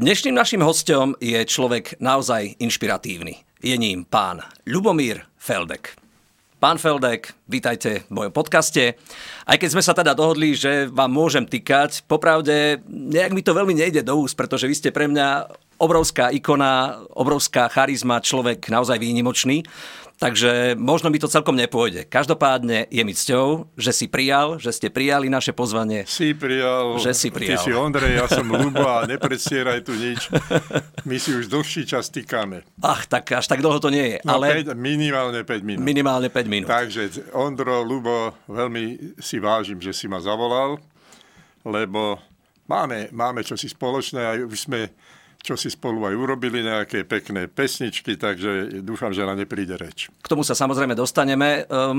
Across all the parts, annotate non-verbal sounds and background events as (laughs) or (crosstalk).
Dnešným našim hostom je človek naozaj inšpiratívny. Je ním pán Lubomír Feldek. Pán Feldek, vítajte v mojom podcaste. Aj keď sme sa teda dohodli, že vám môžem týkať, popravde nejak mi to veľmi nejde do úst, pretože vy ste pre mňa obrovská ikona, obrovská charizma, človek naozaj výnimočný. Takže možno mi to celkom nepôjde. Každopádne je mi cťou, že si prijal, že ste prijali naše pozvanie. Si prijal. Že si prijal. Ty si Ondrej, ja som Lubo a nepredstieraj tu nič. My si už dlhší čas týkame. Ach, tak až tak dlho to nie je. No, ale 5, minimálne 5 minút. minimálne 5 minút. Takže Ondro, Lubo, veľmi si vážim, že si ma zavolal, lebo máme, máme čosi spoločné a už sme čo si spolu aj urobili, nejaké pekné pesničky, takže dúfam, že na ne príde reč. K tomu sa samozrejme dostaneme. Um,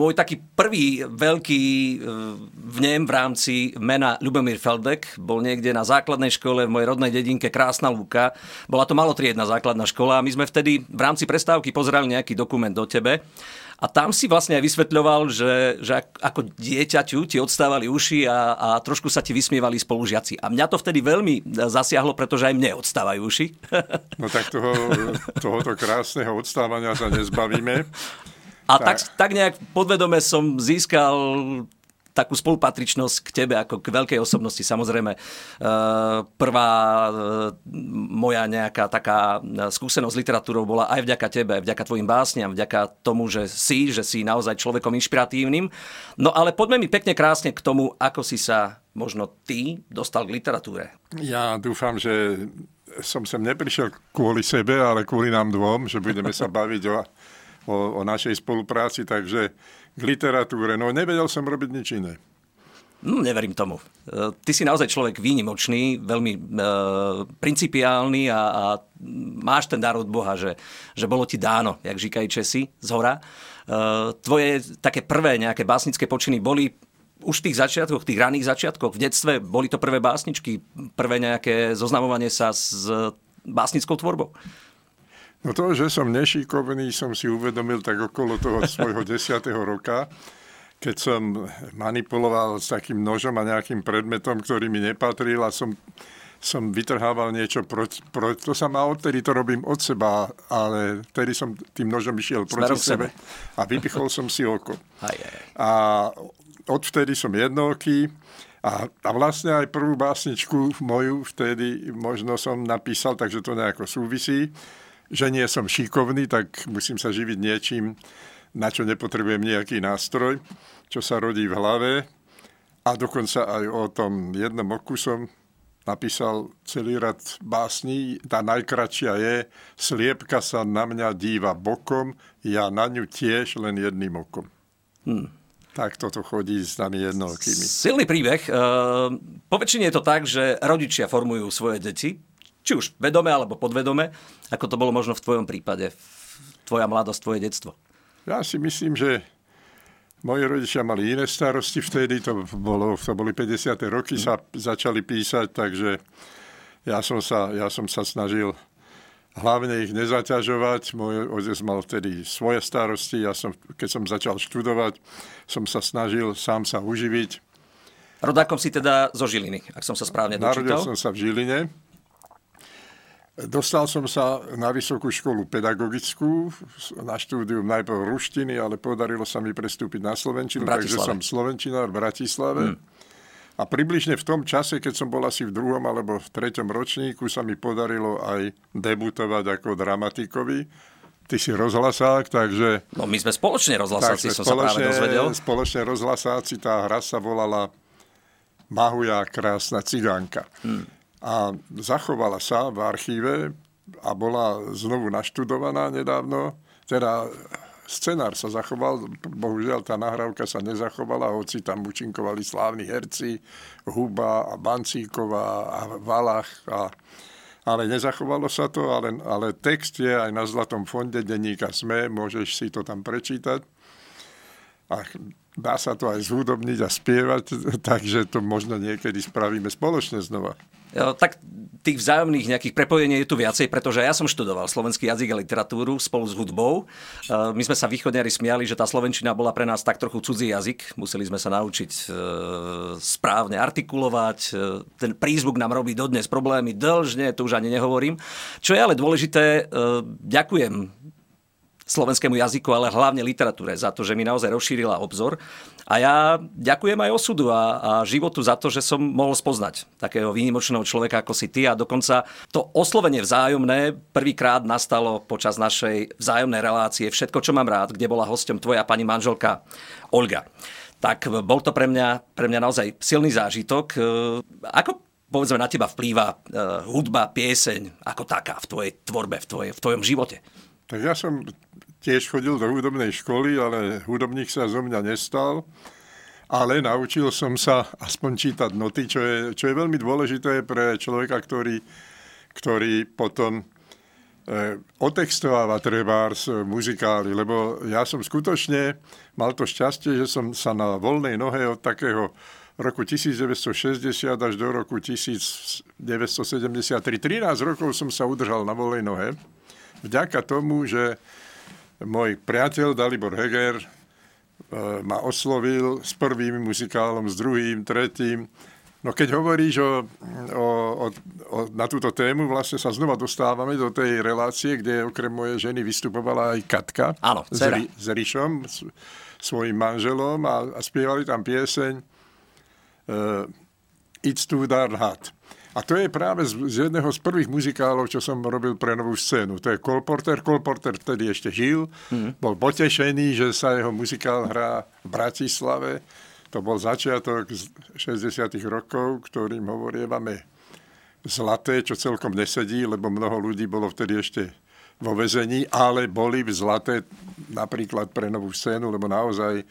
môj taký prvý veľký uh, vnem v rámci mena Lubomír Feldek bol niekde na základnej škole v mojej rodnej dedinke Krásna Lúka. Bola to malotriedna základná škola a my sme vtedy v rámci prestávky pozerali nejaký dokument do tebe a tam si vlastne aj vysvetľoval, že, že ako dieťaťu ti odstávali uši a, a trošku sa ti vysmievali spolužiaci. A mňa to vtedy veľmi zasiahlo, pretože aj mne odstávajú uši. (laughs) No tak toho, tohoto krásneho odstávania sa nezbavíme. A tak, tak nejak podvedome som získal takú spolupatričnosť k tebe ako k veľkej osobnosti. Samozrejme, eh, prvá eh, moja nejaká taká skúsenosť s literatúrou bola aj vďaka tebe, vďaka tvojim básniam, vďaka tomu, že si, že si naozaj človekom inšpiratívnym. No ale poďme mi pekne krásne k tomu, ako si sa možno ty dostal k literatúre. Ja dúfam, že som sem neprišiel kvôli sebe, ale kvôli nám dvom, že budeme sa (laughs) baviť o, o, o našej spolupráci, takže k literatúre. No nevedel som robiť nič iné. No, neverím tomu. E, ty si naozaj človek výnimočný, veľmi e, principiálny a, a máš ten dar od Boha, že, že bolo ti dáno, jak říkají Česi z hora. E, tvoje také prvé nejaké básnické počiny boli už v tých začiatkoch, tých raných začiatkoch, v detstve boli to prvé básničky, prvé nejaké zoznamovanie sa s básnickou tvorbou? No to, že som nešikovný, som si uvedomil tak okolo toho (laughs) svojho desiatého roka, keď som manipuloval s takým nožom a nejakým predmetom, ktorý mi nepatril a som, som vytrhával niečo proti, proti... To sa má odtedy, to robím od seba, ale vtedy som tým nožom išiel proti sebe. sebe a vypichol som si oko. (laughs) Aj, aj. A odvtedy som jednoký a, a vlastne aj prvú básničku moju vtedy možno som napísal, takže to nejako súvisí že nie som šikovný, tak musím sa živiť niečím, na čo nepotrebujem nejaký nástroj, čo sa rodí v hlave. A dokonca aj o tom jednom oku som napísal celý rad básní. Tá najkračšia je Sliepka sa na mňa díva bokom, ja na ňu tiež len jedným okom. Hmm. Tak toto chodí s nami jednokými. Silný príbeh. Uh, po väčšine je to tak, že rodičia formujú svoje deti či už vedome alebo podvedome, ako to bolo možno v tvojom prípade, tvoja mladosť, tvoje detstvo? Ja si myslím, že moji rodičia mali iné starosti vtedy, to, bolo, to boli 50. roky, sa začali písať, takže ja som sa, ja som sa snažil hlavne ich nezaťažovať. Môj otec mal vtedy svoje starosti. Ja som, keď som začal študovať, som sa snažil sám sa uživiť. Rodákom si teda zo Žiliny, ak som sa správne dočítal. Narodil som sa v Žiline. Dostal som sa na vysokú školu pedagogickú, na štúdium najprv ruštiny, ale podarilo sa mi prestúpiť na Slovenčinu, takže som Slovenčinár v Bratislave. Hmm. A približne v tom čase, keď som bol asi v druhom alebo v treťom ročníku, sa mi podarilo aj debutovať ako dramatikovi. Ty si rozhlasák, takže... No my sme spoločne rozhlasáci, som spoločne, sa práve dozvedel. Spoločne rozhlasáci, tá hra sa volala Mahuja krásna cigánka. Hmm a zachovala sa v archíve a bola znovu naštudovaná nedávno. Teda scenár sa zachoval, bohužiaľ tá nahrávka sa nezachovala, hoci tam účinkovali slávni herci, Huba a Bancíková a Valach, a, ale nezachovalo sa to, ale, ale text je aj na Zlatom fonde denníka SME, môžeš si to tam prečítať. A dá sa to aj zhudobniť a spievať, (laughs) takže to možno niekedy spravíme spoločne znova. Tak tých vzájomných nejakých prepojení je tu viacej, pretože ja som študoval slovenský jazyk a literatúru spolu s hudbou. My sme sa východniari smiali, že tá slovenčina bola pre nás tak trochu cudzí jazyk. Museli sme sa naučiť e, správne artikulovať. E, ten prízvuk nám robí dodnes problémy dlžne, to už ani nehovorím. Čo je ale dôležité, e, ďakujem slovenskému jazyku, ale hlavne literatúre za to, že mi naozaj rozšírila obzor. A ja ďakujem aj osudu a, a životu za to, že som mohol spoznať takého výnimočného človeka ako si ty a dokonca to oslovenie vzájomné prvýkrát nastalo počas našej vzájomnej relácie Všetko, čo mám rád, kde bola hosťom tvoja pani manželka Olga. Tak bol to pre mňa, pre mňa naozaj silný zážitok. E, ako povedzme na teba vplýva uh, hudba, pieseň ako taká v tvojej tvorbe, v, tvoje, v tvojom živote? Tak ja som tiež chodil do hudobnej školy, ale hudobník sa zo mňa nestal. Ale naučil som sa aspoň čítať noty, čo je, čo je veľmi dôležité pre človeka, ktorý, ktorý potom e, otextováva trebárs muzikály, lebo ja som skutočne mal to šťastie, že som sa na voľnej nohe od takého roku 1960 až do roku 1973, 13 rokov som sa udržal na voľnej nohe vďaka tomu, že môj priateľ Dalibor Heger e, ma oslovil s prvým muzikálom, s druhým, tretím. No keď hovoríš o, o, o, o, na túto tému, vlastne sa znova dostávame do tej relácie, kde okrem mojej ženy vystupovala aj Katka Áno, s, Ri, s Rišom, s, svojim manželom a, a spievali tam pieseň uh, It's Too Dark Hot. A to je práve z, z jedného z prvých muzikálov, čo som robil pre novú scénu. To je Cole Porter. Cole Porter vtedy ešte žil. Mm. Bol potešený, že sa jeho muzikál hrá v Bratislave. To bol začiatok 60 rokov, ktorým hovorievame zlaté, čo celkom nesedí, lebo mnoho ľudí bolo vtedy ešte vo vezení, ale boli v zlaté napríklad pre novú scénu, lebo naozaj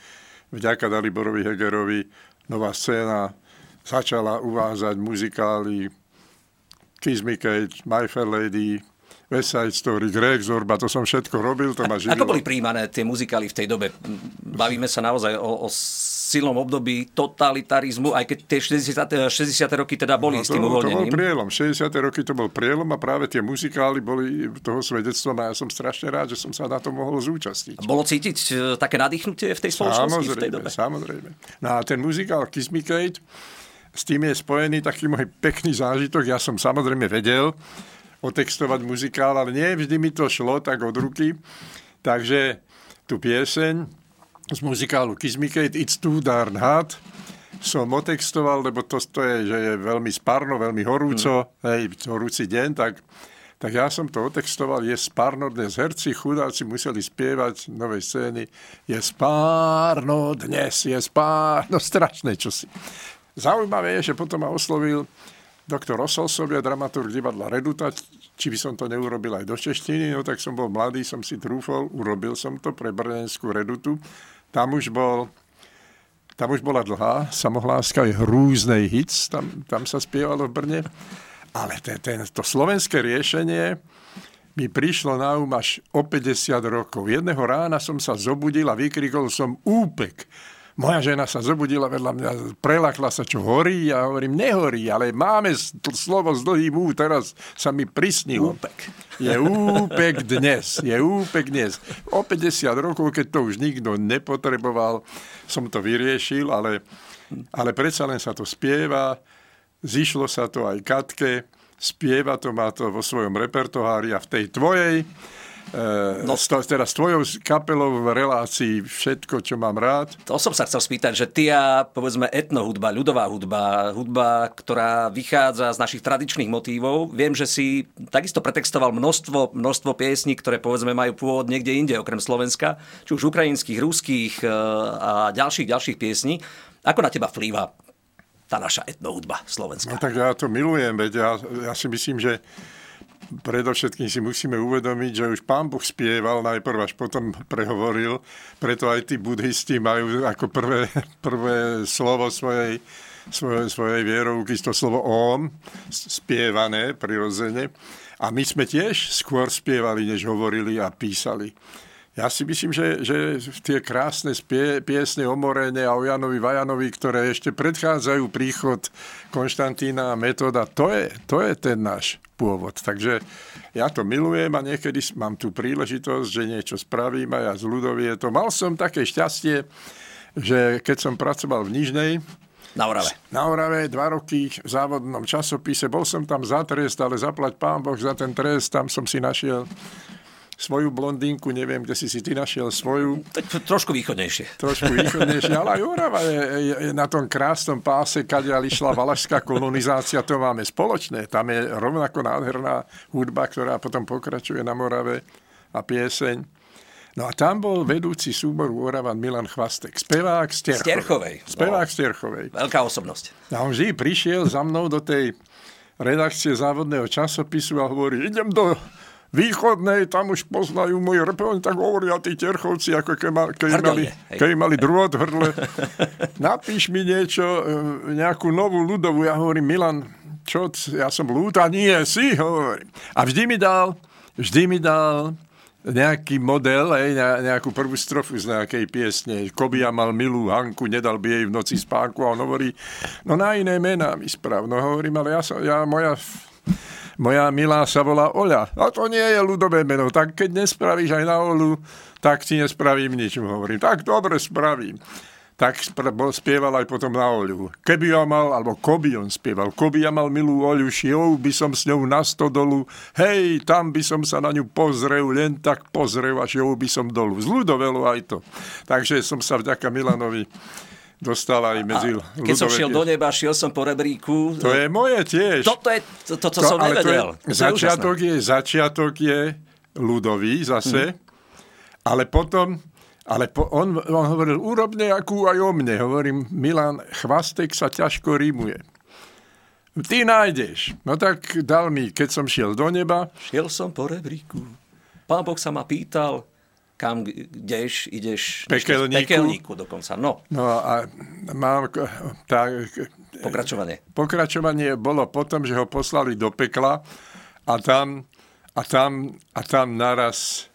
vďaka Daliborovi Hegerovi nová scéna začala uvázať muzikály Kiss Me Kate, My Fair Lady, West Side Story, Greg Zorba, to som všetko robil, to ma živilo. Ako boli príjmané tie muzikály v tej dobe? Bavíme sa naozaj o, o silnom období totalitarizmu, aj keď tie 60. 60. roky teda boli no, s tým uvoľnením. To bol prielom, 60. roky to bol prielom a práve tie muzikály boli toho svedectvom a ja som strašne rád, že som sa na to mohol zúčastniť. Bolo cítiť e, také nadýchnutie v tej spoločnosti samozrejme, v tej dobe? Samozrejme. No a ten muzikál Kiss Me Kate, s tým je spojený taký môj pekný zážitok. Ja som samozrejme vedel otextovať muzikál, ale nie vždy mi to šlo tak od ruky. Takže tú pieseň z muzikálu Kiss Me Kate, It's Too Darn Hot, som otextoval, lebo to, to je, že je veľmi spárno, veľmi horúco, mm. hej, horúci deň, tak, tak ja som to otextoval, je spárno dnes, herci, chudáci museli spievať novej scény, je spárno dnes, je spárno, (laughs) strašné čosi. Zaujímavé je, že potom ma oslovil doktor Osolsovia, dramaturg divadla Reduta, či by som to neurobil aj do češtiny, no tak som bol mladý, som si trúfol, urobil som to pre Brnenskú Redutu. Tam už bol tam už bola dlhá samohláska, je hrúznej hits, tam, tam sa spievalo v Brne. Ale ten, ten, to slovenské riešenie mi prišlo na um až o 50 rokov. Jedného rána som sa zobudil a vykrikol som úpek. Moja žena sa zobudila vedľa mňa, prelakla sa, čo horí. Ja hovorím, nehorí, ale máme slovo s dlhým ú, teraz sa mi prisnilo. Úpek. Je úpek dnes, je úpek dnes. O 50 rokov, keď to už nikto nepotreboval, som to vyriešil, ale, ale predsa len sa to spieva, zišlo sa to aj Katke, spieva to, má to vo svojom repertoári a v tej tvojej no, s, teda s tvojou kapelou v relácii všetko, čo mám rád. To som sa chcel spýtať, že ty a povedzme etnohudba, ľudová hudba, hudba, ktorá vychádza z našich tradičných motívov. Viem, že si takisto pretextoval množstvo, množstvo piesní, ktoré povedzme majú pôvod niekde inde, okrem Slovenska, či už ukrajinských, ruských eh, a ďalších, ďalších piesní. Ako na teba vplýva tá naša etnohudba slovenská? No tak ja to milujem, veď ja, ja si myslím, že predovšetkým si musíme uvedomiť, že už pán Boh spieval najprv, až potom prehovoril, preto aj tí buddhisti majú ako prvé, (laughs) prvé slovo svojej, svojej, svojej vierovky to slovo Om, spievané prirodzene. A my sme tiež skôr spievali, než hovorili a písali. ja si myslím, že, že tie krásne spie, piesne o Morene a o Janovi Vajanovi, ktoré ešte predchádzajú príchod Konštantína a Metoda, to je, to je ten náš pôvod. Takže ja to milujem a niekedy mám tú príležitosť, že niečo spravím a ja z ľudovie to. Mal som také šťastie, že keď som pracoval v Nižnej, na Orave. Na Orave dva roky v závodnom časopise. Bol som tam za trest, ale zaplať pán Boh za ten trest. Tam som si našiel svoju blondínku, neviem, kde si si ty našiel svoju. Tak trošku východnejšie. Trošku východnejšie, ale aj Orava je, je, je na tom krásnom páse, kadiaľ išla valašská kolonizácia, to máme spoločné. Tam je rovnako nádherná hudba, ktorá potom pokračuje na Morave a pieseň. No a tam bol vedúci súboru Oravan Milan Chvastek, spevák z Terchovej. Sterchovej. Spevák no. z Terchovej. Veľká osobnosť. A on vždy prišiel za mnou do tej redakcie závodného časopisu a hovorí, idem do východnej, tam už poznajú moji repeľni, tak hovoria tí terchovci, ako keď, ma, keď, mali, keď mali druhot hrdle. (laughs) Napíš mi niečo, e, nejakú novú ľudovú. Ja hovorím, Milan, čo, ja som ľúd a nie, si, hovorím. A vždy mi dal, vždy mi dal nejaký model, aj, nejakú prvú strofu z nejakej piesne. Kobia mal milú Hanku, nedal by jej v noci spánku a on hovorí, no na iné mená mi sprav. No hovorím, ale ja, som, ja moja moja milá sa volá Oľa. A to nie je ľudové meno. Tak keď nespravíš aj na Olu, tak ti nespravím nič, mu hovorím. Tak dobre spravím tak spieval aj potom na Oľu. Keby ja mal, alebo Koby on spieval, Koby ja mal milú Oľu, šiel by som s ňou na stodolu, hej, tam by som sa na ňu pozrel, len tak pozrel a šiel by som dolu. Z ľudovelo aj to. Takže som sa vďaka Milanovi dostal aj medzi a Keď som šiel do neba, šiel som po rebríku. To je moje tiež. Toto je to, to čo to, som nevedel. To je, začiatok, je, začiatok je ľudový zase, mm. ale potom ale po, on, on hovoril, urob nejakú aj o mne. Hovorím, Milan, chvastek sa ťažko rímuje. Ty nájdeš. No tak dal mi, keď som šiel do neba. Šiel som po rebríku. Pán Boh sa ma pýtal, kam ideš, ideš pekelníku. pekelníku dokonca. No. no a mám tá, pokračovanie. Pokračovanie bolo potom, že ho poslali do pekla a tam, a tam, a tam naraz,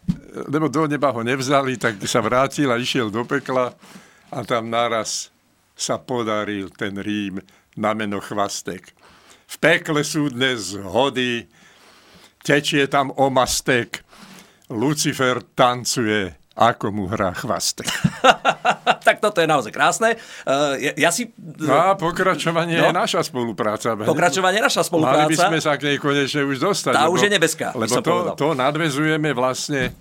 lebo do neba ho nevzali, tak sa vrátil a išiel do pekla a tam naraz sa podaril ten Rím na meno Chvastek. V pekle sú dnes hody, tečie tam omastek, Lucifer tancuje, ako mu hrá chvastek. (laughs) tak toto je naozaj krásne. Uh, ja, ja si... No a pokračovanie no. je naša spolupráca. Pokračovanie je naša spolupráca. Mali by sme sa k nej konečne už dostať. Tá lebo, už je nebeská. Lebo to, to nadvezujeme vlastne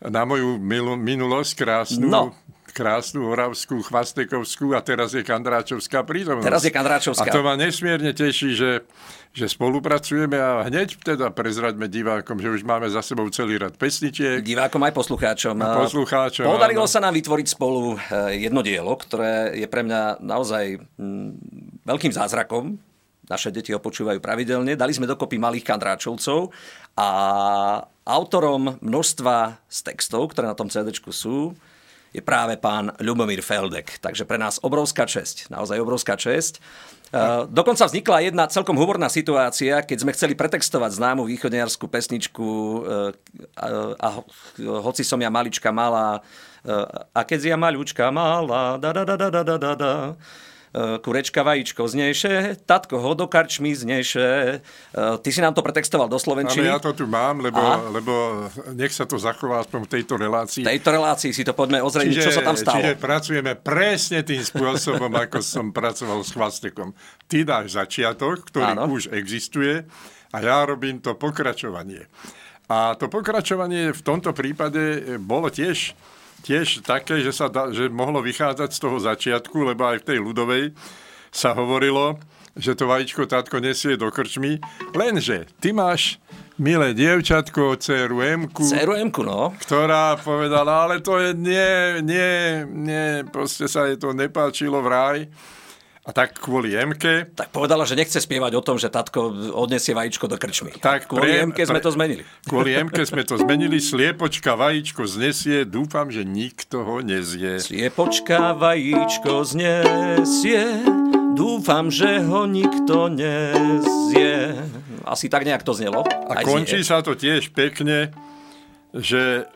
na moju minulosť krásnu. No krásnu oravskú, chvastekovskú a teraz je Kandráčovská prítomnosť. Teraz je Kandráčovská. A to ma nesmierne teší, že, že spolupracujeme a hneď teda prezraďme divákom, že už máme za sebou celý rad pesničiek. Divákom aj poslucháčom. A poslucháčom Podarilo áno. sa nám vytvoriť spolu eh, jedno dielo, ktoré je pre mňa naozaj mm, veľkým zázrakom, naše deti ho počúvajú pravidelne. Dali sme dokopy malých kandráčovcov a autorom množstva z textov, ktoré na tom CD sú, je práve pán Ľubomír Feldek. Takže pre nás obrovská česť, naozaj obrovská česť. Uh, dokonca vznikla jedna celkom humorná situácia, keď sme chceli pretextovať známu východniarskú pesničku uh, a, a hoci som ja malička malá, uh, a keď ja maľučka malá, da da da da da da da, E, kurečka vajíčko zneše, tatko ho do karčmy zneše. E, ty si nám to pretextoval do Slovenčiny. Ale ja to tu mám, lebo, lebo nech sa to zachová aspoň v tejto relácii. V tejto relácii si to poďme ozrejmiť, čo sa tam stalo. Čiže pracujeme presne tým spôsobom, (laughs) ako som pracoval s chvastekom. Ty dáš začiatok, ktorý Áno. už existuje a ja robím to pokračovanie. A to pokračovanie v tomto prípade bolo tiež tiež také, že, sa da, že mohlo vychádzať z toho začiatku, lebo aj v tej ľudovej sa hovorilo, že to vajíčko tátko nesie do krčmy, lenže ty máš milé dievčatko, dceru Emku. Dceru Emku, no. Ktorá povedala, ale to je nie, nie, nie, proste sa jej to nepáčilo v raj. A tak kvôli Jemke... Tak povedala, že nechce spievať o tom, že tatko odnesie vajíčko do krčmy. Tak kvôli pre, Jemke sme to zmenili. Kvôli Jemke sme to zmenili. Sliepočka vajíčko znesie. Dúfam, že nikto ho nezie. Sliepočka vajíčko znesie. Dúfam, že ho nikto nezie. Asi tak nejak to znelo. A končí sa to tiež pekne, že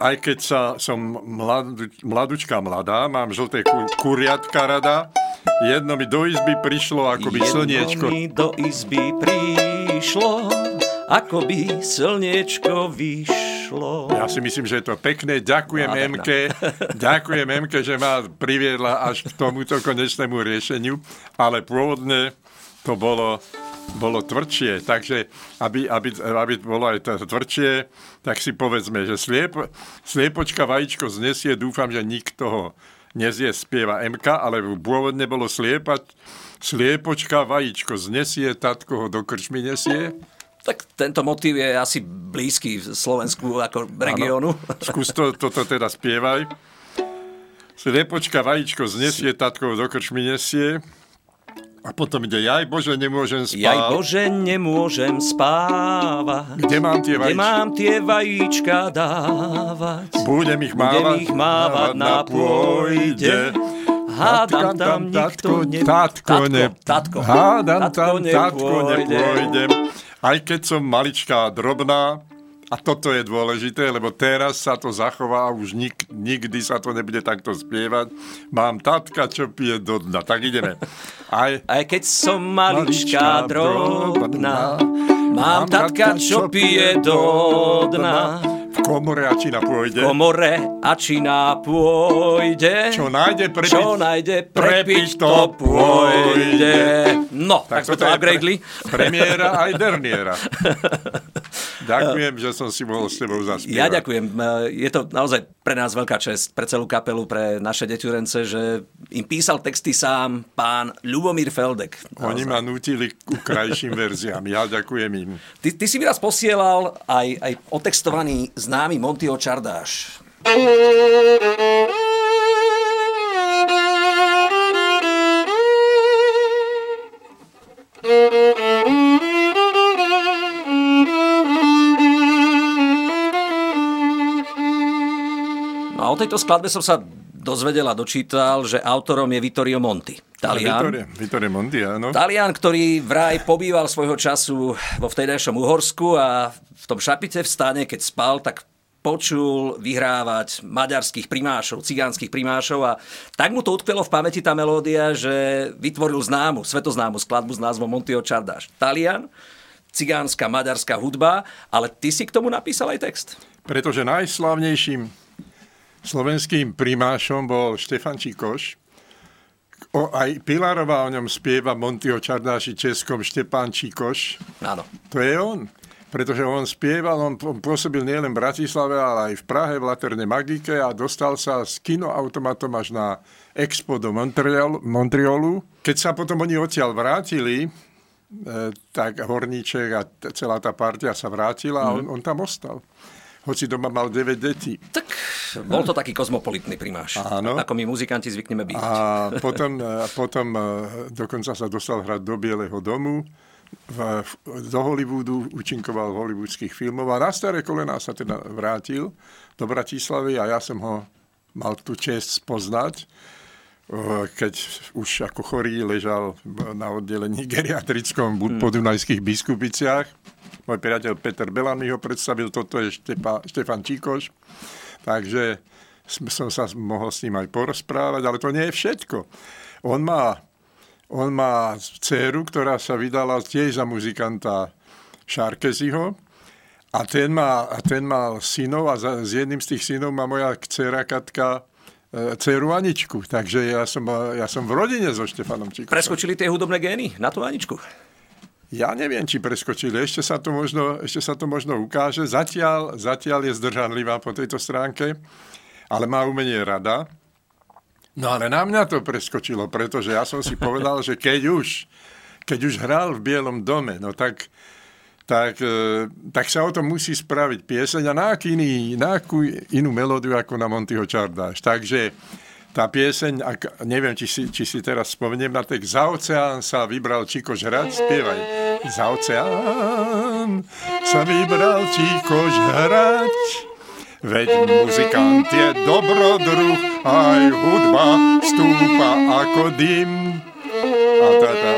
aj keď sa, som mladu, mladučka mladá, mám žlté kuriatka rada, jedno mi do izby prišlo, ako by slniečko. Jedno mi do izby prišlo, ako by slniečko vyšlo. Ja si myslím, že je to pekné. Ďakujem no, Emke, ďakujem Emke, že ma priviedla až k tomuto konečnému riešeniu, ale pôvodne to bolo bolo tvrdšie, takže aby, aby, aby bolo aj to tvrdšie, tak si povedzme, že sliep, sliepočka vajíčko znesie, dúfam, že nikto ho nezie, spieva MK, ale pôvodne bolo sliepať, sliepočka vajíčko znesie, tatko ho do krčmy nesie. Tak tento motív je asi blízky v Slovensku ako regiónu. Skús to, toto teda spievaj. Sliepočka vajíčko znesie, tatko ho do krčmy nesie. A potom ide, jaj Bože, nemôžem spávať. Jaj Bože, nemôžem spávať. Kde mám tie vajíčka? Kde mám tie vajíčka dávať? Budem ich mávať, Budem ich mávať na pôjde. Hádam tam nikto ne... Tatko, ne... Tatko, Hádam tam tatko nepôjdem. Aj keď som maličká, drobná, a toto je dôležité, lebo teraz sa to zachová, už nik, nikdy sa to nebude takto spievať. Mám tatka, čo pije do dna. Tak ideme. Aj, (laughs) Aj keď som maličká, maličká drobná, mám tatka, čo pije do dna komore a čina pôjde. V komore a čina pôjde. Čo nájde prepiť, čo nájde prepiť to pôjde. No, tak, tak sme to upgradeli. Pre, premiéra aj derniera. (laughs) ďakujem, že som si mohol s tebou zaspievať. Ja ďakujem. Je to naozaj pre nás veľká čest, pre celú kapelu, pre naše deťurence, že im písal texty sám pán Ľubomír Feldek. Naozaj. Oni ma nutili ku krajším verziám. Ja ďakujem im. Ty, ty si mi raz posielal aj, aj otextovaný známy Montyho Čardáš. Tejto skladbe som sa dozvedel a dočítal, že autorom je Vittorio Monti. Talian. Vittorio, Vittorio Monti, áno. Talian, ktorý vraj pobýval svojho času vo vtedajšom Uhorsku a v tom šapite v stane, keď spal, tak počul vyhrávať maďarských primášov, cigánskych primášov a tak mu to utkvelo v pamäti tá melódia, že vytvoril známu, svetoznámu skladbu s názvom Montio Čardáš. Talian, cigánska, maďarská hudba, ale ty si k tomu napísal aj text. Pretože najslavnejším slovenským primášom bol Štefan Číkoš, o, aj Pilarová o ňom spieva Montio Čardáši Českom Štepán Číkoš. Áno. To je on pretože on spieval, on pôsobil nielen v Bratislave, ale aj v Prahe, v Laterne Magike a dostal sa s kinoautomatom až na Expo do Montreal, Montrealu. Keď sa potom oni odtiaľ vrátili, e, tak Horníček a celá tá partia sa vrátila a on, mhm. on tam ostal hoci doma mal 9 detí. Tak bol to taký kozmopolitný primáš, Áno. ako my muzikanti zvykneme byť. A potom, a potom e, dokonca sa dostal hrať do Bieleho domu, v, do Hollywoodu, účinkoval v hollywoodských filmov a na staré kolená sa teda vrátil do Bratislavy a ja som ho mal tú čest spoznať, keď už ako chorý ležal na oddelení geriatrickom v hmm. podunajských biskupiciach. Môj priateľ Peter Belan mi ho predstavil, toto je Štepa, Štefan Číkoš. Takže som sa mohol s ním aj porozprávať, ale to nie je všetko. On má on má dceru, ktorá sa dala tiež za muzikanta Šarkeziho a ten, má, a ten mal synov a za, s jedným z tých synov má moja dcera Katka e, dceru Aničku. Takže ja som, ja som v rodine so Štefanom Číkom. Preskočili tie hudobné gény na tú Aničku? Ja neviem, či preskočili. Ešte sa to možno, ešte sa to možno ukáže. Zatiaľ, zatiaľ je zdržanlivá po tejto stránke, ale má umenie rada. No ale na mňa to preskočilo, pretože ja som si (laughs) povedal, že keď už, keď už hral v Bielom dome, no tak, tak, e, tak sa o tom musí spraviť pieseň a na, iný, na akú inú melódiu ako na Montyho Čardáš. Takže tá pieseň, ak, neviem, či si, či si teraz spomeniem na tak Za oceán sa vybral Čikoš hrať, spievaj. Za oceán sa vybral Čikoš hrať, Veď muzikant je dobrodruh, aj hudba stúpa ako dym. A tata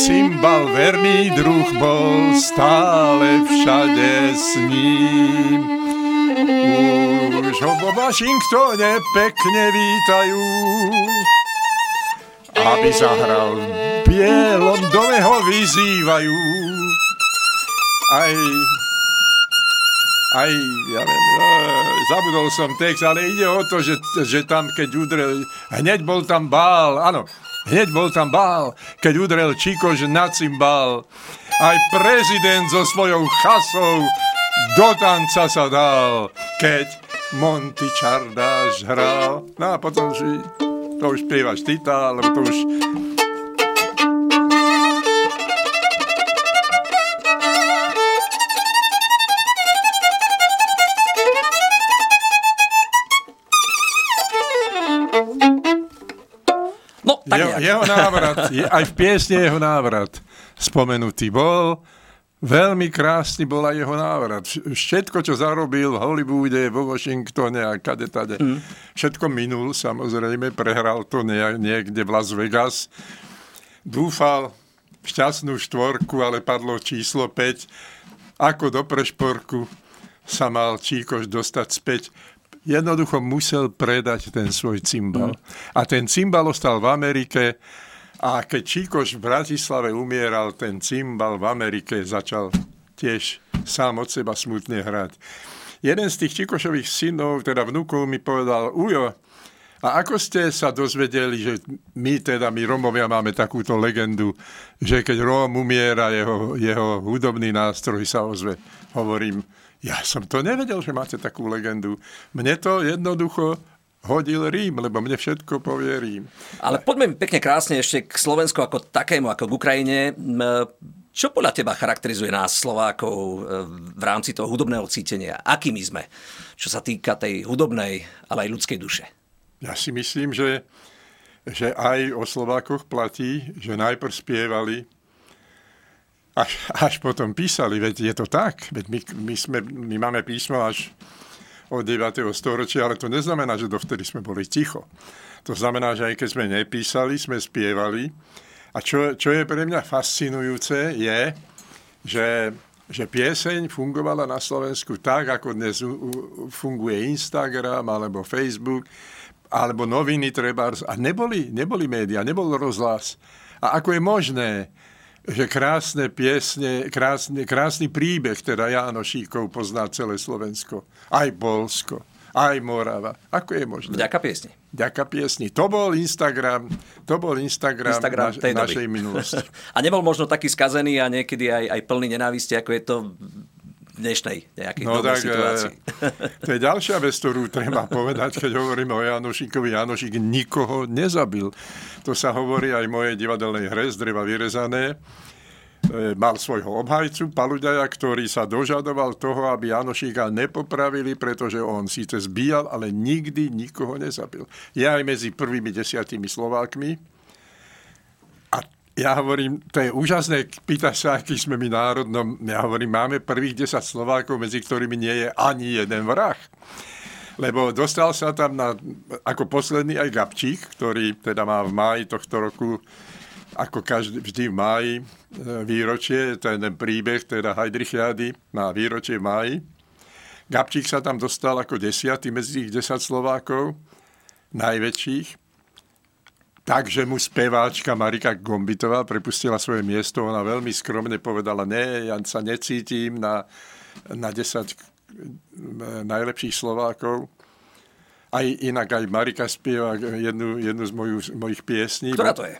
cymbal verný druh bol stále všade s ním. Už ho vo Washingtone pekne vítajú, aby zahral v bielom dome ho vyzývajú. Aj aj, ja viem, zabudol som text, ale ide o to, že, že tam, keď udrel, hneď bol tam bál, áno, hneď bol tam bál, keď udrel Čikož na cymbal. Aj prezident so svojou chasou do tanca sa dal, keď Monty Čardáš hral. No a potom už, to už spievaš ty, lebo to už Tak jeho, jeho návrat, je, aj v piesne jeho návrat spomenutý bol. Veľmi krásny bol aj jeho návrat. Všetko, čo zarobil v Hollywoode, vo Washingtone a kade tade, mm. všetko minul, samozrejme, prehral to niekde v Las Vegas. Dúfal v šťastnú štvorku, ale padlo číslo 5. Ako do prešporku sa mal Číkoš dostať späť jednoducho musel predať ten svoj cymbal. Mm. A ten cymbal ostal v Amerike a keď Číkoš v Bratislave umieral, ten cymbal v Amerike začal tiež sám od seba smutne hrať. Jeden z tých Číkošových synov, teda vnúkov, mi povedal, Ujo, a ako ste sa dozvedeli, že my teda, my Romovia máme takúto legendu, že keď Róm umiera, jeho, jeho hudobný nástroj sa ozve. Hovorím, ja som to nevedel, že máte takú legendu. Mne to jednoducho hodil Rím, lebo mne všetko povie Rím. Ale poďme pekne krásne ešte k Slovensku ako takému, ako k Ukrajine. Čo podľa teba charakterizuje nás Slovákov e, v rámci toho hudobného cítenia? Akými sme? Čo sa týka tej hudobnej, ale aj ľudskej duše. Ja si myslím, že, že aj o Slovákoch platí, že najprv spievali, až, až potom písali, veď je to tak, veď my, my, sme, my máme písmo až od 9. storočia, ale to neznamená, že dovtedy sme boli ticho. To znamená, že aj keď sme nepísali, sme spievali. A čo, čo je pre mňa fascinujúce, je, že, že pieseň fungovala na Slovensku tak, ako dnes funguje Instagram alebo Facebook, alebo noviny treba, a neboli, neboli médiá, nebol rozhlas. A ako je možné, že krásne piesne, krásne, krásny príbeh, teda Jánošíkov pozná celé Slovensko, aj Polsko, aj Morava. Ako je možné? Vďaka piesni. Vďaka piesni. To bol Instagram, to bol Instagram, Instagram naš, našej minulosti. (laughs) a nebol možno taký skazený a niekedy aj, aj plný nenávisti, ako je to dnešnej nejakej no, tak, situácii. To je ďalšia vec, ktorú treba povedať, keď hovoríme o Janošíkovi. Janošík nikoho nezabil. To sa hovorí aj v mojej divadelnej hre z dreva vyrezané. E, mal svojho obhajcu, Paluďaja, ktorý sa dožadoval toho, aby Janošíka nepopravili, pretože on síce zbíjal, ale nikdy nikoho nezabil. Je aj medzi prvými desiatými Slovákmi, ja hovorím, to je úžasné, pýta sa, aký sme my národnom. Ja hovorím, máme prvých 10 Slovákov, medzi ktorými nie je ani jeden vrah. Lebo dostal sa tam na, ako posledný aj Gabčík, ktorý teda má v máji tohto roku, ako každý, vždy v máji, e, výročie, ten príbeh, teda Heidrichiady má výročie v máji. Gabčík sa tam dostal ako desiatý medzi tých 10 Slovákov, najväčších. Takže mu speváčka Marika Gombitová prepustila svoje miesto. Ona veľmi skromne povedala, ne, ja sa necítim na, na 10 najlepších Slovákov. Aj inak aj Marika spieva jednu, jednu z moju, mojich piesní. Ktorá to je?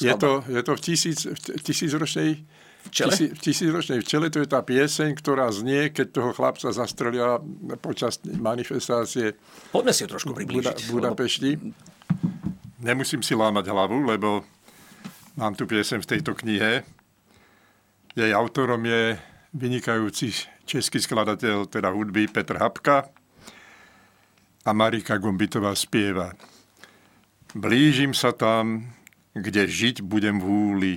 Je to, je to v, tisíc, v tisícročnej Včele? Tisí, v tisícročnej včele to je tá pieseň, ktorá znie, keď toho chlapca zastrelia počas manifestácie Poďme si ju trošku priblížiť. V Budapešti. Lebo nemusím si lámať hlavu, lebo mám tu piesem v tejto knihe. Jej autorom je vynikajúci český skladateľ, teda hudby Petr Hapka a Marika Gombitová spieva. Blížim sa tam, kde žiť budem v húli,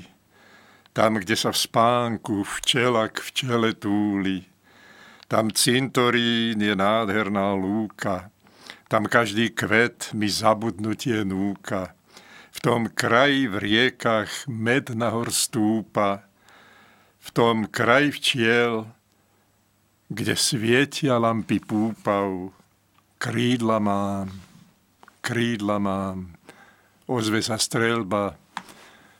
tam, kde sa v spánku včela k včele túli. Tam cintorín je nádherná lúka, tam každý kvet mi zabudnutie núka. V tom kraji v riekach med nahor stúpa, v tom kraji včiel, kde svietia lampy púpav, krídla mám, krídla mám, ozve sa strelba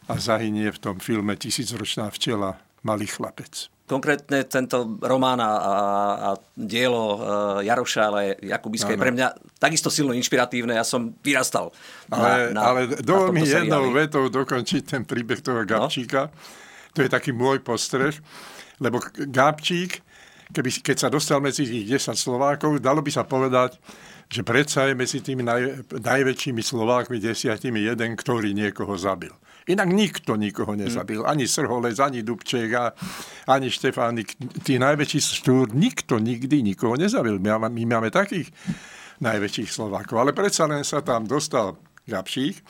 a zahynie v tom filme Tisícročná včela malý chlapec. Konkrétne tento román a, a dielo uh, Jaroša, ale Jakubiska je pre mňa takisto silno inšpiratívne. Ja som vyrastal ale, na, ale dovol mi jednou vetou dokončiť ten príbeh toho no. Gabčíka. No? To je taký môj postreh, lebo Gabčík, keby, keď sa dostal medzi tých 10 Slovákov, dalo by sa povedať, že predsa je medzi tými naj, najväčšími Slovákmi desiatimi jeden, ktorý niekoho zabil. Inak nikto nikoho nezabil. Ani Srholec, ani Dubček, ani Štefánik. Tí najväčší štúr, nikto nikdy nikoho nezabil. My, my máme takých najväčších Slovákov. Ale predsa len sa tam dostal Gabšík,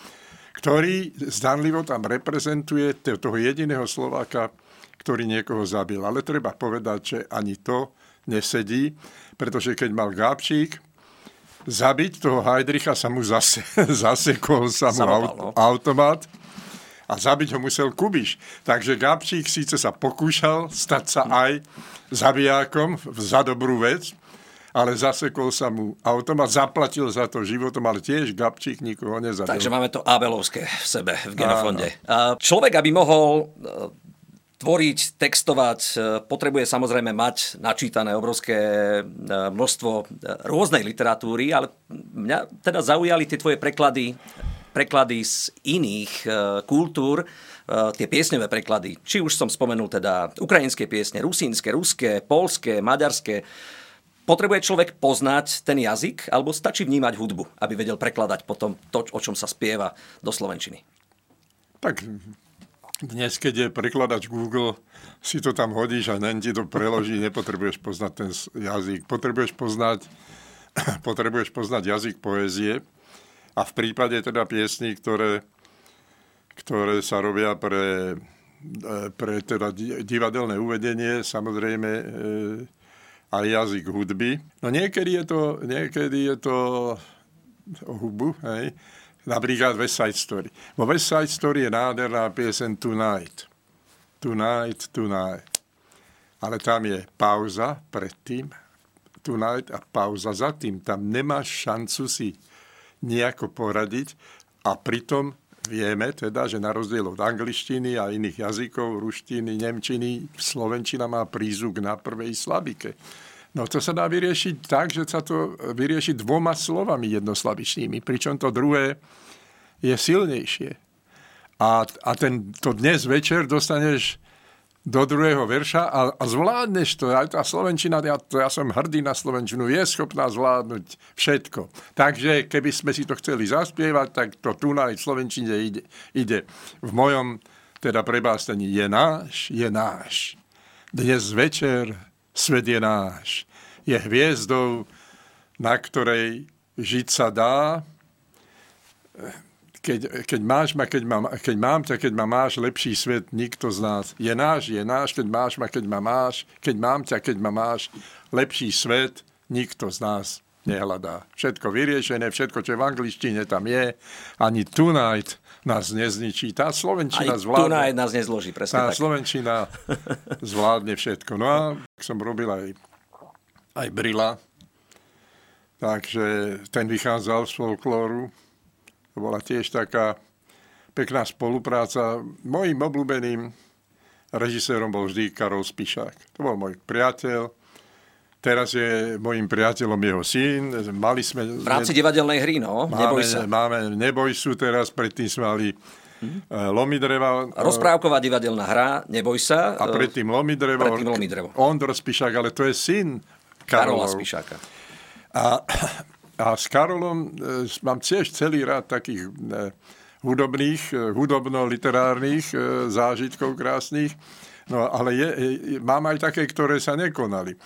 ktorý zdanlivo tam reprezentuje toho jediného Slováka, ktorý niekoho zabil. Ale treba povedať, že ani to nesedí, pretože keď mal Gábčík zabiť toho Heidricha, sa mu zase, (laughs) zasekol sa mu no. automat a zabiť ho musel Kubiš. Takže Gabčík síce sa pokúšal stať sa aj zabijákom za dobrú vec, ale zasekol sa mu automat, zaplatil za to životom, ale tiež Gabčík nikoho nezabil. Takže máme to Abelovské v sebe, v genofonde. Áno. Človek, aby mohol e, tvoriť, textovať, e, potrebuje samozrejme mať načítané obrovské e, množstvo rôznej literatúry, ale mňa teda zaujali tie tvoje preklady preklady z iných e, kultúr, e, tie piesňové preklady. Či už som spomenul teda ukrajinské piesne, rusínske, ruské, polské, maďarské. Potrebuje človek poznať ten jazyk, alebo stačí vnímať hudbu, aby vedel prekladať potom to, o čom sa spieva do Slovenčiny? Tak dnes, keď je prekladač Google, si to tam hodíš a nen ti to preloží, (laughs) nepotrebuješ poznať ten jazyk. Potrebuješ poznať, (clears throat) potrebuješ poznať jazyk poézie, a v prípade teda piesní, ktoré, ktoré sa robia pre, e, pre teda divadelné uvedenie, samozrejme e, aj jazyk hudby. No niekedy je to, niekedy je to o hudbu, hej, napríklad West Side Story. Vo West Side Story je nádherná piesen Tonight. Tonight, Tonight. Ale tam je pauza predtým, Tonight a pauza za tým. Tam nemáš šancu si nejako poradiť a pritom vieme teda, že na rozdiel od angličtiny a iných jazykov, ruštiny, nemčiny, slovenčina má prízuk na prvej slabike. No to sa dá vyriešiť tak, že sa to vyrieši dvoma slovami jednoslabičnými, pričom to druhé je silnejšie. A, a ten, to dnes večer dostaneš do druhého verša a, a zvládneš to. Aj tá Slovenčina, ja, to, ja som hrdý na Slovenčinu, je schopná zvládnuť všetko. Takže keby sme si to chceli zaspievať, tak to tu na Slovenčine ide, ide. V mojom teda prebástení je náš, je náš. Dnes večer svet je náš. Je hviezdou, na ktorej žiť sa dá, keď, keď máš ma, keď, ma, keď mám ťa, keď ma máš, lepší svet nikto z nás. Je náš, je náš, keď máš ma, keď ma máš, keď mám ťa, keď ma máš, lepší svet nikto z nás nehľadá. Všetko vyriešené, všetko, čo v angličtine tam je, ani tonight nás nezničí. Tá Slovenčina Aj zvládne. tonight nás nezloží, presne tá tak. Slovenčina (laughs) zvládne všetko. No a som robil aj, aj Brila, takže ten vychádzal z folklóru to bola tiež taká pekná spolupráca. Mojím obľúbeným režisérom bol vždy Karol Spišák. To bol môj priateľ. Teraz je môjim priateľom jeho syn. Mali sme... V rámci divadelnej hry, no. Máme, neboj sa. Máme Neboj sú teraz, predtým sme mali mm Lomi dreva. Rozprávková divadelná hra, neboj sa. A predtým Lomi drevo. Predtým Lomi drevo. Ondro Spišák, ale to je syn Karola Spišáka. A a s Karolom e, mám tiež celý rád takých e, hudobných, e, hudobno-literárnych zážitkov krásnych, no ale je, mám aj také, ktoré sa nekonali.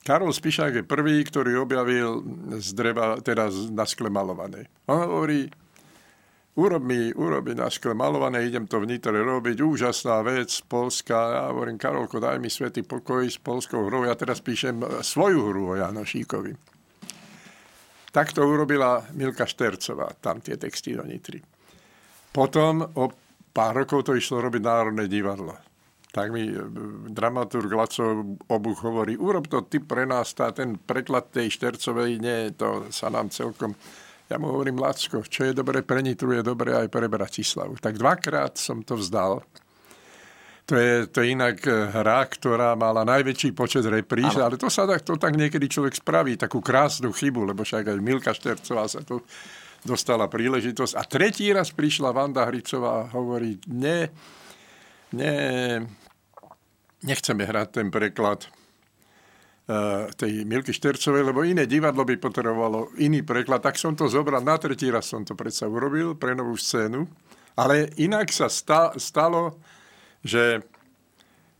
Karol Spišák je prvý, ktorý objavil z dreva, teda na skle malované. On hovorí, urob mi, urob mi na skle malované, idem to v Nitre robiť, úžasná vec, Polska. Ja hovorím, Karolko, daj mi svetý pokoj s polskou hrou. Ja teraz píšem svoju hru o Janošíkovi. Tak to urobila Milka Štercová, tam tie texty do Nitry. potom o pár rokov to išlo robiť Národné divadlo. Tak mi e, dramaturg Laco Obuch hovorí, urob to ty pre nás, tá, ten preklad tej Štercovej, nie, to sa nám celkom... Ja mu hovorím, Lacko, čo je dobre pre Nitru, je dobre aj pre Bratislavu. Tak dvakrát som to vzdal. To je, to je inak e, hra, ktorá mala najväčší počet repríž, ale to sa tak, to tak niekedy človek spraví, takú krásnu chybu, lebo však aj Milka Štercová sa tu dostala príležitosť. A tretí raz prišla Vanda Hricová a hovorí, ne, ne, nechceme hrať ten preklad uh, tej Milky Štercovej, lebo iné divadlo by potrebovalo iný preklad. Tak som to zobral, na tretí raz som to predsa urobil pre novú scénu. Ale inak sa sta, stalo, že,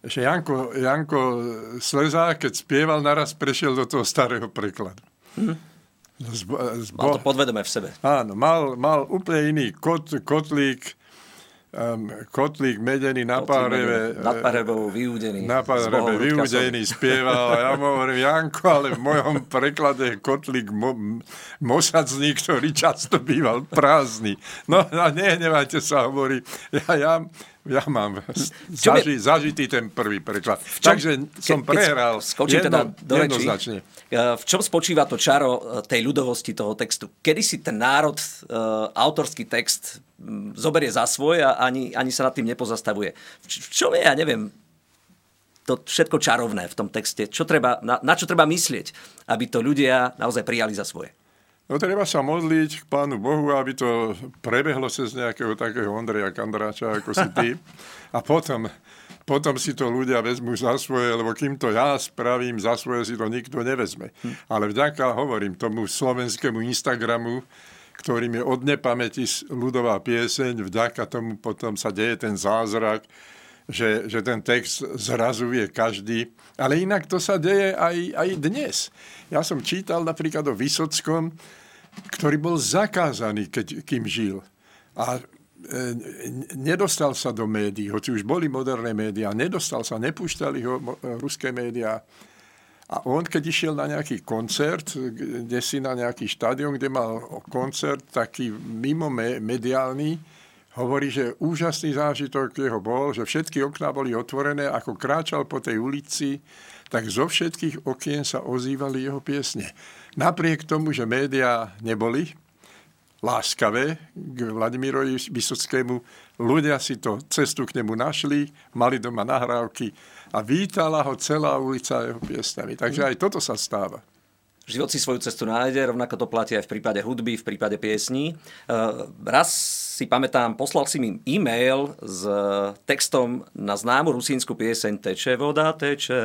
že Janko, Janko Slezá, keď spieval, naraz prešiel do toho starého prekladu. Hm. Zbo, zbo... Mal to podvedome v sebe. Áno, mal, mal úplne iný kot, kotlík, um, kotlík medený na páreve. Na párevou vyúdený. Na páreve vyúdený, spieval. A ja mu hovorím, Janko, ale v mojom preklade je kotlík mo, mosadzný, ktorý často býval prázdny. No a nehnevajte sa, hovorí. Ja, ja, (laughs) ja mám zaži, zažitý ten prvý preklad. Čom, Takže som prehral skočím teda do jednoznačne. E, v čom spočíva to čaro e, tej ľudovosti toho textu? Kedy si ten národ, e, autorský text zoberie za svoj a ani, ani sa nad tým nepozastavuje? V čom je, ja neviem, to všetko čarovné v tom texte? Čo treba, na, na čo treba myslieť, aby to ľudia naozaj prijali za svoje? No treba sa modliť k Pánu Bohu, aby to prebehlo cez nejakého takého Ondreja Kandráča, ako si ty. A potom, potom si to ľudia vezmú za svoje, lebo kým to ja spravím za svoje, si to nikto nevezme. Ale vďaka, hovorím, tomu slovenskému Instagramu, ktorým je od nepamäti ľudová pieseň, vďaka tomu potom sa deje ten zázrak, že, že ten text zrazu vie každý. Ale inak to sa deje aj, aj dnes. Ja som čítal napríklad o Vysockom, ktorý bol zakázaný, keď, kým žil. A e, nedostal sa do médií, hoci už boli moderné médiá, nedostal sa, nepúšťali ho ruské médiá. A on, keď išiel na nejaký koncert, kde si na nejaký štadión, kde mal koncert taký mimo mediálny, hovorí, že úžasný zážitok jeho bol, že všetky okná boli otvorené, ako kráčal po tej ulici, tak zo všetkých okien sa ozývali jeho piesne. Napriek tomu, že médiá neboli láskavé k Vladimirovi Vysockému, ľudia si to cestu k nemu našli, mali doma nahrávky a vítala ho celá ulica jeho piesňami. Takže aj toto sa stáva. Život si svoju cestu nájde, rovnako to platí aj v prípade hudby, v prípade piesní. Raz si pamätám, poslal si mi e-mail s textom na známu rusínsku pieseň Teče voda, teče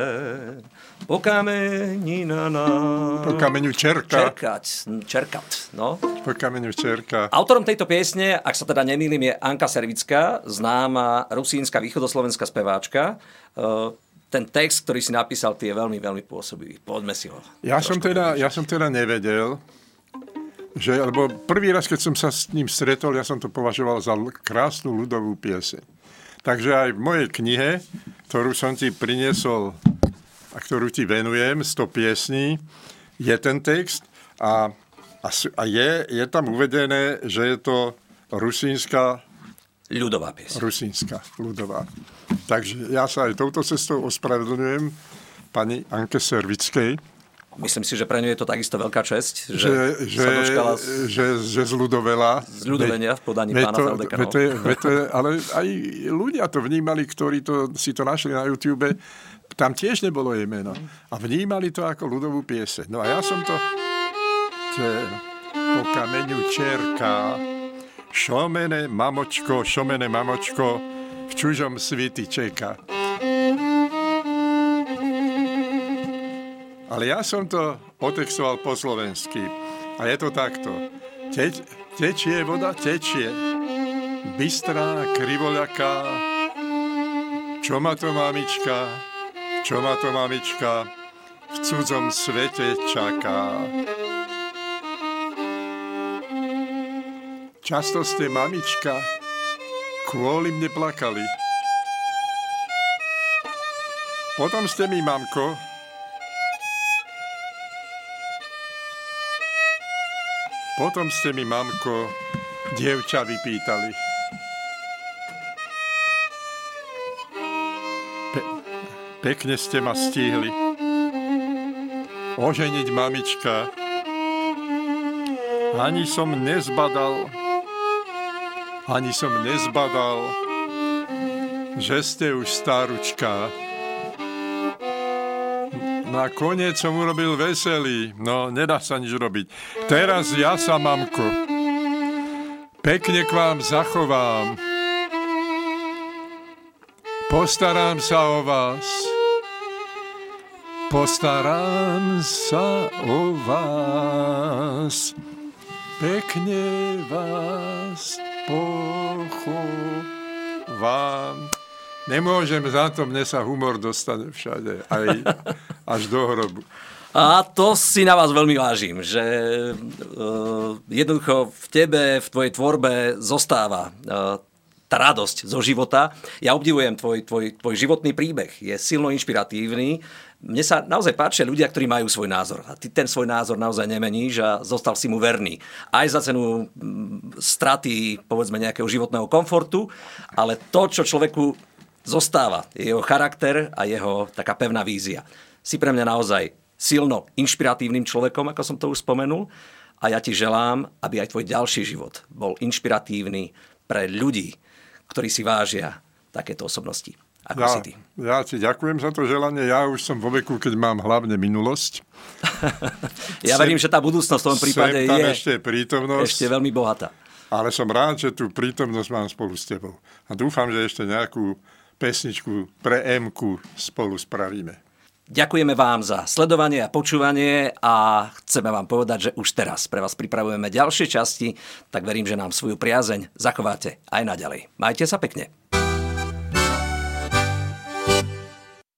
po kameni na na... Po kameňu čerka. Čerkať, čerkat, no. Po kameňu čerka. Autorom tejto piesne, ak sa teda nemýlim, je Anka Servická, známa rusínska východoslovenská speváčka. Ten text, ktorý si napísal, ty je veľmi, veľmi pôsobivý. Poďme si ho. Ja som, teda, ja som teda nevedel, že, lebo prvý raz, keď som sa s ním stretol, ja som to považoval za krásnu ľudovú pieseň. Takže aj v mojej knihe, ktorú som ti priniesol a ktorú ti venujem, 100 piesní, je ten text a, a, a je, je tam uvedené, že je to rusínska ľudová pieseň. Rusínska, ľudová. Takže ja sa aj touto cestou ospravedlňujem pani Anke Servickej, Myslím si, že pre ňu je to takisto veľká česť, že, že, sa dočkala z, že, že zľudovela. Zľudovenia v podaní pána to, Feldeka. No. to, ale aj ľudia to vnímali, ktorí to, si to našli na YouTube, tam tiež nebolo jej meno. A vnímali to ako ľudovú pieseň. No a ja som to... Te, po kameňu čerka, šomene mamočko, šomene mamočko, v čužom sviti čeka. Ale ja som to otextoval po slovensky. A je to takto. Teč, tečie voda, tečie. Bystrá, krivoľaká. Čo ma to mamička? Čo ma to mamička? V cudzom svete čaká. Často ste, mamička, kvôli mne plakali. Potom ste mi, mamko, Potom ste mi, mamko, dievča vypýtali. Pe- pekne ste ma stihli. Oženiť mamička. Ani som nezbadal, ani som nezbadal, že ste už staručka. Nakoniec som urobil veselý, no nedá sa nič robiť. Teraz ja sa, mamko, pekne k vám zachovám. Postarám sa o vás. Postarám sa o vás. Pekne vás pochovám. Nemôžem za to, mne sa humor dostane všade, aj (laughs) až do hrobu. A to si na vás veľmi vážim, že uh, jednoducho v tebe, v tvojej tvorbe zostáva uh, tá radosť zo života. Ja obdivujem tvoj, tvoj, tvoj životný príbeh. Je silno inšpiratívny. Mne sa naozaj páčia ľudia, ktorí majú svoj názor. A ty ten svoj názor naozaj nemeníš a zostal si mu verný. Aj za cenu straty, povedzme, nejakého životného komfortu, ale to, čo človeku zostáva, je jeho charakter a jeho taká pevná vízia. Si pre mňa naozaj silno inšpiratívnym človekom, ako som to už spomenul, a ja ti želám, aby aj tvoj ďalší život bol inšpiratívny pre ľudí, ktorí si vážia takéto osobnosti. Ako ja, si ty. ja ti ďakujem za to želanie. Ja už som vo veku, keď mám hlavne minulosť. (laughs) ja sem, verím, že tá budúcnosť v tom prípade tam je ešte prítomnosť. Ešte veľmi bohatá. Ale som rád, že tú prítomnosť mám spolu s tebou. A dúfam, že ešte nejakú pesničku pre m spolu spravíme. Ďakujeme vám za sledovanie a počúvanie a chceme vám povedať, že už teraz pre vás pripravujeme ďalšie časti, tak verím, že nám svoju priazeň zachováte aj naďalej. Majte sa pekne.